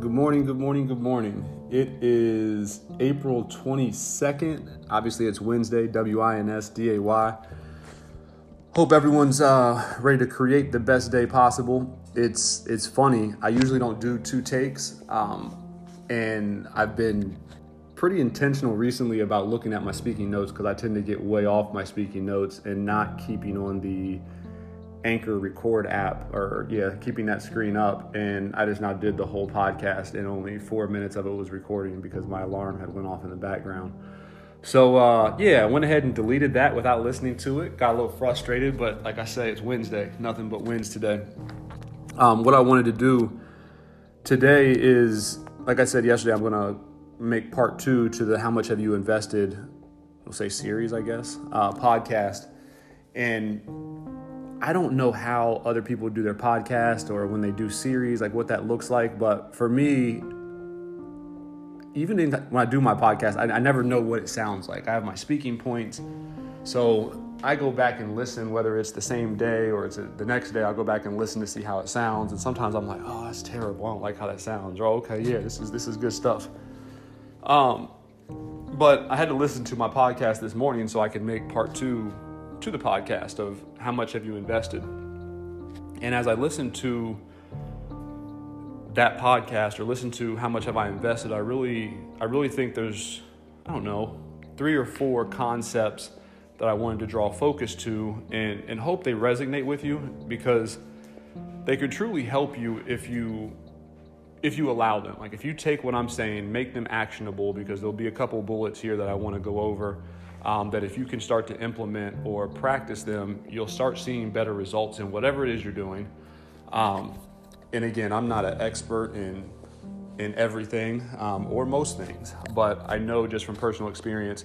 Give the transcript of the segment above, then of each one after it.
Good morning, good morning, good morning. It is April 22nd. Obviously, it's Wednesday, W I N S D A Y. Hope everyone's uh, ready to create the best day possible. It's it's funny. I usually don't do two takes, um, and I've been pretty intentional recently about looking at my speaking notes because I tend to get way off my speaking notes and not keeping on the Anchor Record app, or yeah, keeping that screen up. And I just now did the whole podcast, and only four minutes of it was recording because my alarm had went off in the background. So uh, yeah, I went ahead and deleted that without listening to it. Got a little frustrated, but like I say, it's Wednesday. Nothing but wins today. Um, what I wanted to do today is, like I said yesterday, I'm gonna make part two to the "How much have you invested?" We'll say series, I guess, uh, podcast, and I don't know how other people do their podcast or when they do series, like what that looks like. But for me, even in, when I do my podcast, I, I never know what it sounds like. I have my speaking points. So I go back and listen, whether it's the same day or it's the next day, I'll go back and listen to see how it sounds. And sometimes I'm like, oh, that's terrible. I don't like how that sounds. Or, okay, yeah, this is, this is good stuff. Um, but I had to listen to my podcast this morning so I could make part two to the podcast of how much have you invested. And as I listened to that podcast or listen to how much have I invested, I really I really think there's I don't know, three or four concepts that I wanted to draw focus to and, and hope they resonate with you because they could truly help you if you if you allow them. Like if you take what I'm saying, make them actionable because there'll be a couple bullets here that I want to go over um, that if you can start to implement or practice them, you'll start seeing better results in whatever it is you're doing. Um, and again, I'm not an expert in in everything um, or most things, but I know just from personal experience,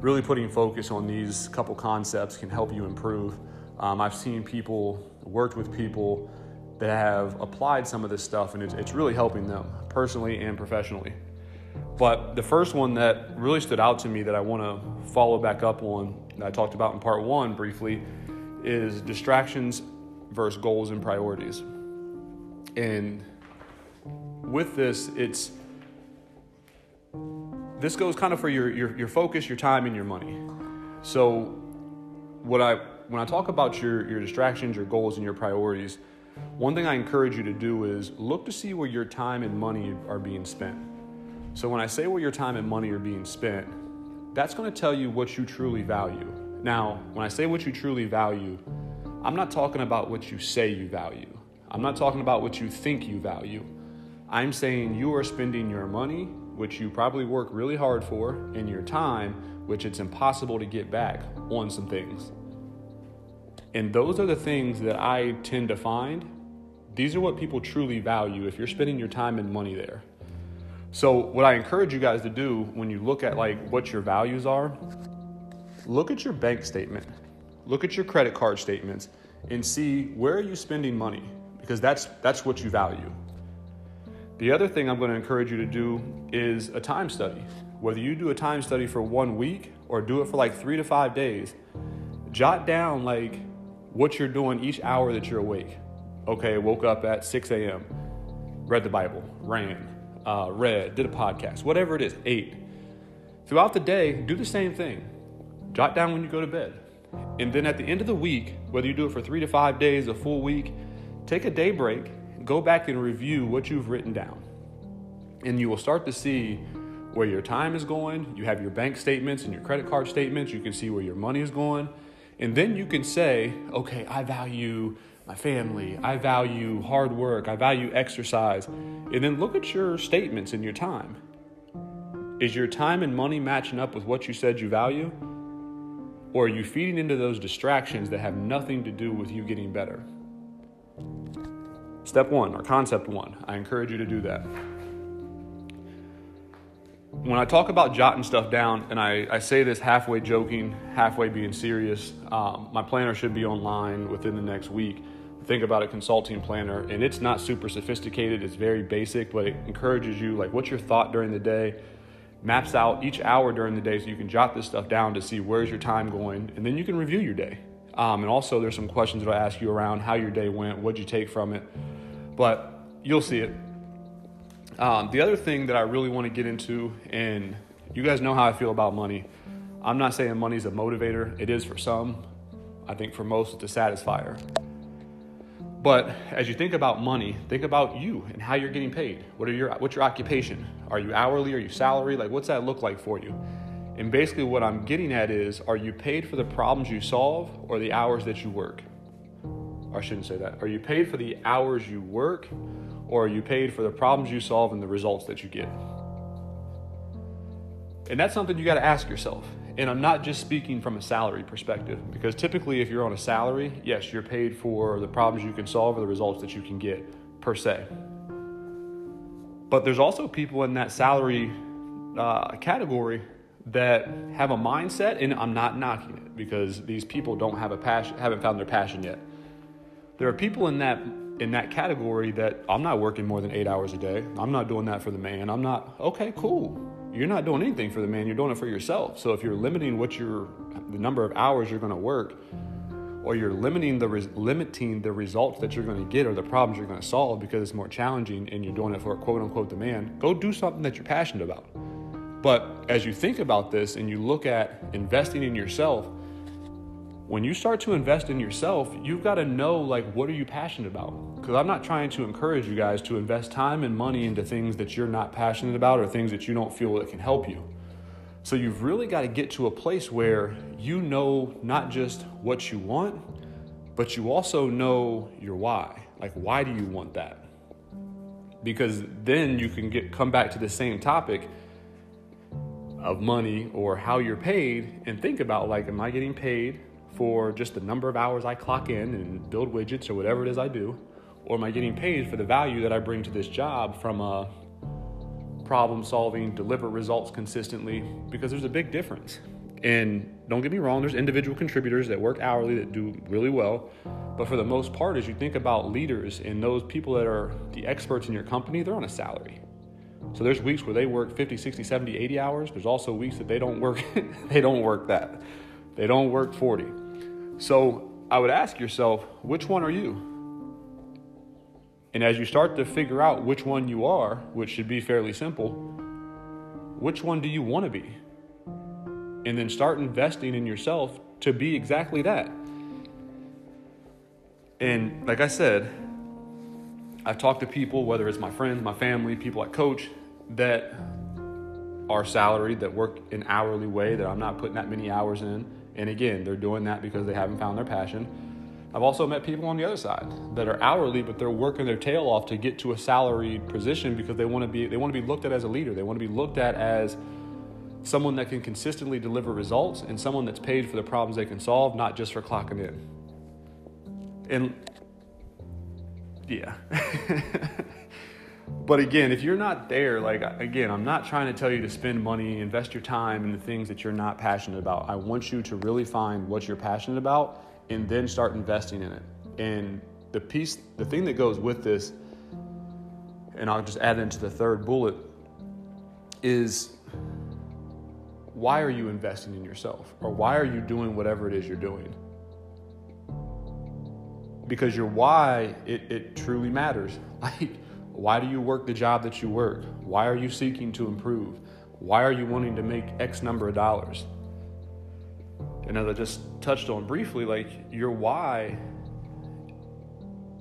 really putting focus on these couple concepts can help you improve. Um, I've seen people worked with people that have applied some of this stuff, and it's, it's really helping them personally and professionally. But the first one that really stood out to me that I want to follow back up on, that I talked about in part one briefly, is distractions versus goals and priorities. And with this, it's this goes kind of for your, your, your focus, your time, and your money. So what I when I talk about your, your distractions, your goals, and your priorities, one thing I encourage you to do is look to see where your time and money are being spent. So when I say where your time and money are being spent, that's going to tell you what you truly value. Now, when I say what you truly value, I'm not talking about what you say you value. I'm not talking about what you think you value. I'm saying you are spending your money, which you probably work really hard for, and your time, which it's impossible to get back, on some things. And those are the things that I tend to find. These are what people truly value if you're spending your time and money there. So what I encourage you guys to do when you look at like what your values are, look at your bank statement, look at your credit card statements and see where are you spending money because that's that's what you value. The other thing I'm going to encourage you to do is a time study. Whether you do a time study for 1 week or do it for like 3 to 5 days, jot down like what you're doing each hour that you're awake. Okay, woke up at 6 a.m., read the Bible, ran, uh, read, did a podcast, whatever it is, ate. Throughout the day, do the same thing. Jot down when you go to bed. And then at the end of the week, whether you do it for three to five days, a full week, take a day break, go back and review what you've written down. And you will start to see where your time is going. You have your bank statements and your credit card statements. You can see where your money is going. And then you can say, okay, I value my family. I value hard work. I value exercise. And then look at your statements and your time. Is your time and money matching up with what you said you value? Or are you feeding into those distractions that have nothing to do with you getting better? Step one, or concept one, I encourage you to do that. When I talk about jotting stuff down, and I, I say this halfway joking, halfway being serious, um, my planner should be online within the next week think about a consulting planner and it's not super sophisticated it's very basic but it encourages you like what's your thought during the day maps out each hour during the day so you can jot this stuff down to see where's your time going and then you can review your day um, and also there's some questions that i'll ask you around how your day went what'd you take from it but you'll see it Um, the other thing that I really want to get into, and you guys know how I feel about money. I'm not saying money's a motivator. It is for some. I think for most, it's a satisfier. But as you think about money, think about you and how you're getting paid. What are your what's your occupation? Are you hourly? Are you salary? Like what's that look like for you? And basically what I'm getting at is are you paid for the problems you solve or the hours that you work? Or I shouldn't say that. Are you paid for the hours you work or are you paid for the problems you solve and the results that you get? And that's something you got to ask yourself. And I'm not just speaking from a salary perspective, because typically, if you're on a salary, yes, you're paid for the problems you can solve or the results that you can get, per se. But there's also people in that salary uh, category that have a mindset, and I'm not knocking it because these people don't have a passion, haven't found their passion yet. There are people in that in that category that I'm not working more than eight hours a day. I'm not doing that for the man. I'm not okay, cool you're not doing anything for the man, you're doing it for yourself. So if you're limiting what you're, the number of hours you're going to work, or you're limiting the res, limiting the results that you're going to get or the problems you're going to solve because it's more challenging and you're doing it for quote unquote demand, go do something that you're passionate about. But as you think about this and you look at investing in yourself, when you start to invest in yourself, you've got to know like what are you passionate about? Because I'm not trying to encourage you guys to invest time and money into things that you're not passionate about or things that you don't feel that can help you. So you've really got to get to a place where you know not just what you want, but you also know your why. Like why do you want that? Because then you can get come back to the same topic of money or how you're paid and think about like am I getting paid for just the number of hours I clock in and build widgets or whatever it is I do? Or am I getting paid for the value that I bring to this job from a problem solving, deliver results consistently? Because there's a big difference. And don't get me wrong, there's individual contributors that work hourly that do really well. But for the most part, as you think about leaders and those people that are the experts in your company, they're on a salary. So there's weeks where they work 50, 60, 70, 80 hours. There's also weeks that they don't work they don't work that. They don't work 40. So I would ask yourself, which one are you? And as you start to figure out which one you are, which should be fairly simple, which one do you want to be? And then start investing in yourself to be exactly that. And like I said, I've talked to people, whether it's my friends, my family, people I coach, that are salaried, that work an hourly way, that I'm not putting that many hours in and again, they're doing that because they haven't found their passion. I've also met people on the other side that are hourly, but they're working their tail off to get to a salaried position because they want to be they want to be looked at as a leader. They want to be looked at as someone that can consistently deliver results and someone that's paid for the problems they can solve, not just for clocking in. And yeah. But again, if you're not there, like again, I'm not trying to tell you to spend money, invest your time in the things that you're not passionate about. I want you to really find what you're passionate about and then start investing in it. And the piece, the thing that goes with this, and I'll just add into the third bullet, is why are you investing in yourself? Or why are you doing whatever it is you're doing? Because your why, it, it truly matters. Like why do you work the job that you work? Why are you seeking to improve? Why are you wanting to make X number of dollars? And as I just touched on briefly, like your why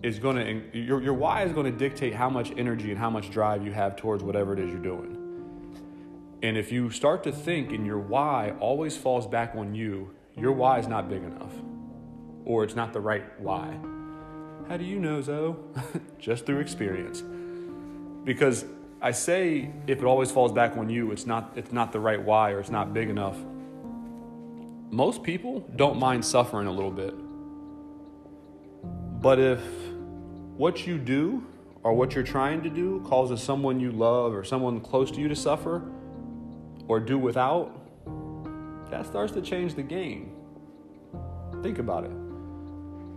is going to your, your why is going to dictate how much energy and how much drive you have towards whatever it is you're doing. And if you start to think and your why always falls back on you, your why is not big enough. Or it's not the right why. How do you know, Zoe? Just through experience because I say if it always falls back on you, it's not it's not the right why or it's not big enough. Most people don't mind suffering a little bit. But if what you do or what you're trying to do causes someone you love or someone close to you to suffer or do without, that starts to change the game. Think about it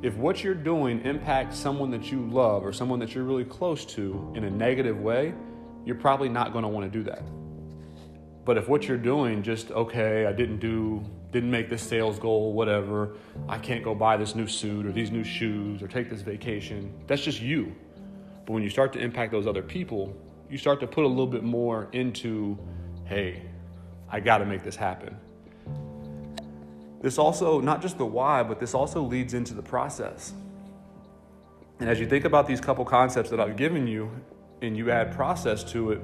if what you're doing impacts someone that you love or someone that you're really close to in a negative way, you're probably not going to want to do that. But if what you're doing just okay, I didn't do didn't make this sales goal, whatever, I can't go buy this new suit or these new shoes or take this vacation. That's just you. But when you start to impact those other people, you start to put a little bit more into, hey, I got to make this happen. This also, not just the why, but this also leads into the process. And as you think about these couple concepts that I've given you and you add process to it,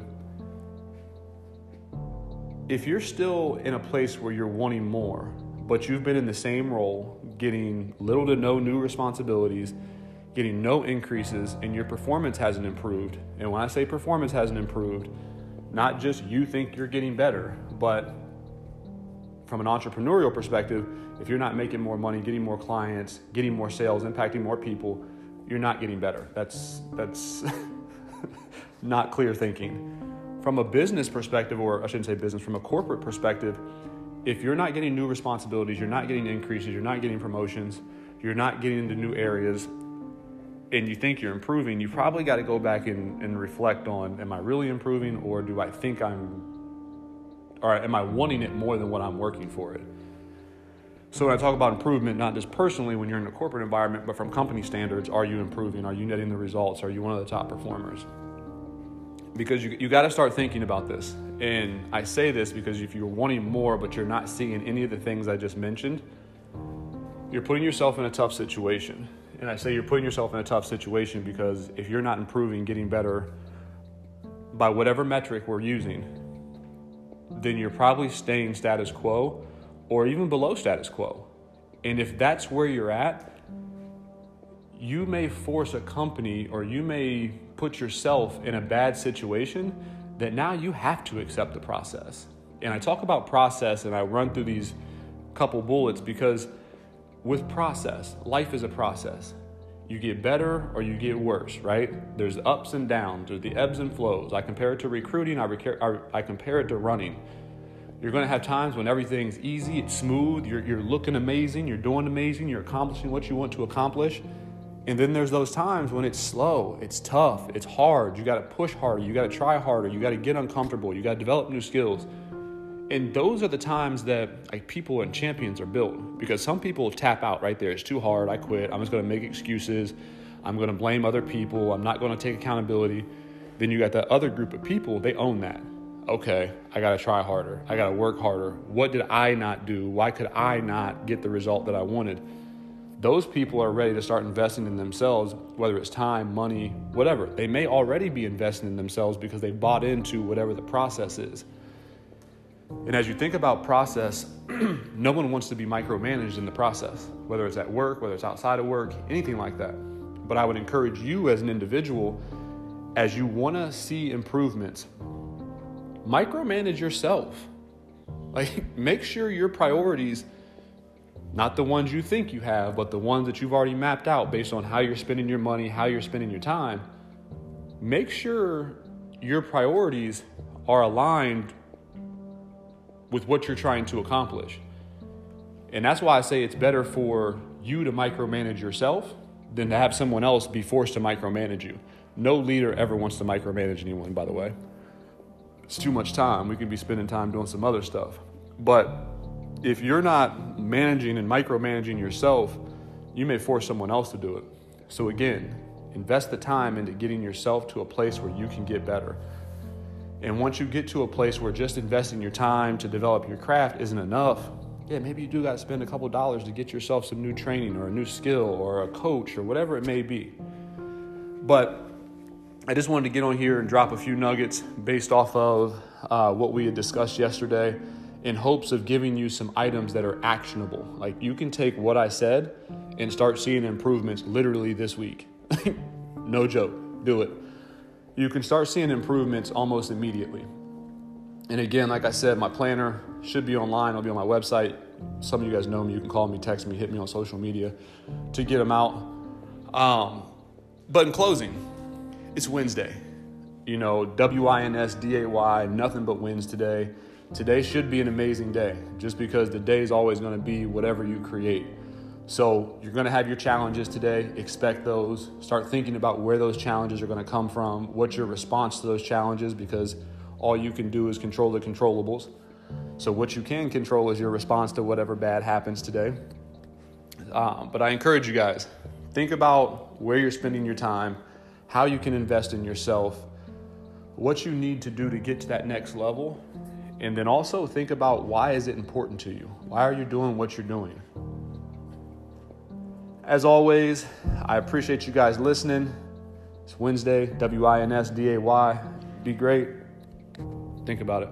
if you're still in a place where you're wanting more, but you've been in the same role, getting little to no new responsibilities, getting no increases, and your performance hasn't improved, and when I say performance hasn't improved, not just you think you're getting better, but from an entrepreneurial perspective, if you're not making more money, getting more clients, getting more sales, impacting more people, you're not getting better. That's that's not clear thinking. From a business perspective, or I shouldn't say business, from a corporate perspective, if you're not getting new responsibilities, you're not getting increases, you're not getting promotions, you're not getting into new areas, and you think you're improving, you probably got to go back and, and reflect on am I really improving or do I think I'm or am I wanting it more than what I'm working for it? So when I talk about improvement, not just personally when you're in a corporate environment, but from company standards, are you improving? Are you netting the results? Are you one of the top performers? Because you, you got to start thinking about this. And I say this because if you're wanting more, but you're not seeing any of the things I just mentioned, you're putting yourself in a tough situation. And I say you're putting yourself in a tough situation because if you're not improving, getting better by whatever metric we're using, then you're probably staying status quo or even below status quo. And if that's where you're at, you may force a company or you may put yourself in a bad situation that now you have to accept the process. And I talk about process and I run through these couple bullets because with process, life is a process. You get better or you get worse, right? There's ups and downs, there's the ebbs and flows. I compare it to recruiting, I, I compare it to running. You're going to have times when everything's easy, it's smooth, you're, you're looking amazing, you're doing amazing, you're accomplishing what you want to accomplish. And then there's those times when it's slow, it's tough, it's hard. You got to push harder, you got to try harder, you got to get uncomfortable, you got to develop new skills. And those are the times that like people and champions are built because some people tap out right there. It's too hard. I quit. I'm just going to make excuses. I'm going to blame other people. I'm not going to take accountability. Then you got that other group of people, they own that okay, I got to try harder. I got to work harder. What did I not do? Why could I not get the result that I wanted? Those people are ready to start investing in themselves, whether it's time, money, whatever. They may already be investing in themselves because they bought into whatever the process is. And as you think about process, no one wants to be micromanaged in the process, whether it's at work, whether it's outside of work, anything like that. But I would encourage you as an individual, as you want to see improvements, micromanage yourself. Like, make sure your priorities, not the ones you think you have, but the ones that you've already mapped out based on how you're spending your money, how you're spending your time, make sure your priorities are aligned with what you're trying to accomplish. And that's why I say it's better for you to micromanage yourself than to have someone else be forced to micromanage you. No leader ever wants to micromanage anyone, by the way it's too much time. We could be spending time doing some other stuff. But if you're not managing and micromanaging yourself, you may force someone else to do it. So again, invest the time into getting yourself to a place where you can get better. And once you get to a place where just investing your time to develop your craft isn't enough, yeah, maybe you do got to spend a couple dollars to get yourself some new training or a new skill or a coach or whatever it may be. But I just wanted to get on here and drop a few nuggets based off of uh, what we had discussed yesterday in hopes of giving you some items that are actionable. Like you can take what I said and start seeing improvements literally this week. no joke, do it. You can start seeing improvements almost immediately. And again, like I said, my planner should be online. It'll be on my website. Some of you guys know me. You can call me, text me, hit me on social media to get them out. Um, but in closing, it's Wednesday. You know, W I N S D A Y, nothing but wins today. Today should be an amazing day just because the day is always going to be whatever you create. So you're going to have your challenges today. Expect those. Start thinking about where those challenges are going to come from. What's your response to those challenges? Because all you can do is control the controllables. So what you can control is your response to whatever bad happens today. Um, but I encourage you guys think about where you're spending your time how you can invest in yourself, what you need to do to get to that next level. And then also think about why is it important to you? Why are you doing what you're doing? As always, I appreciate you guys listening. It's Wednesday, W I N S D A Y. Be great. Think about it.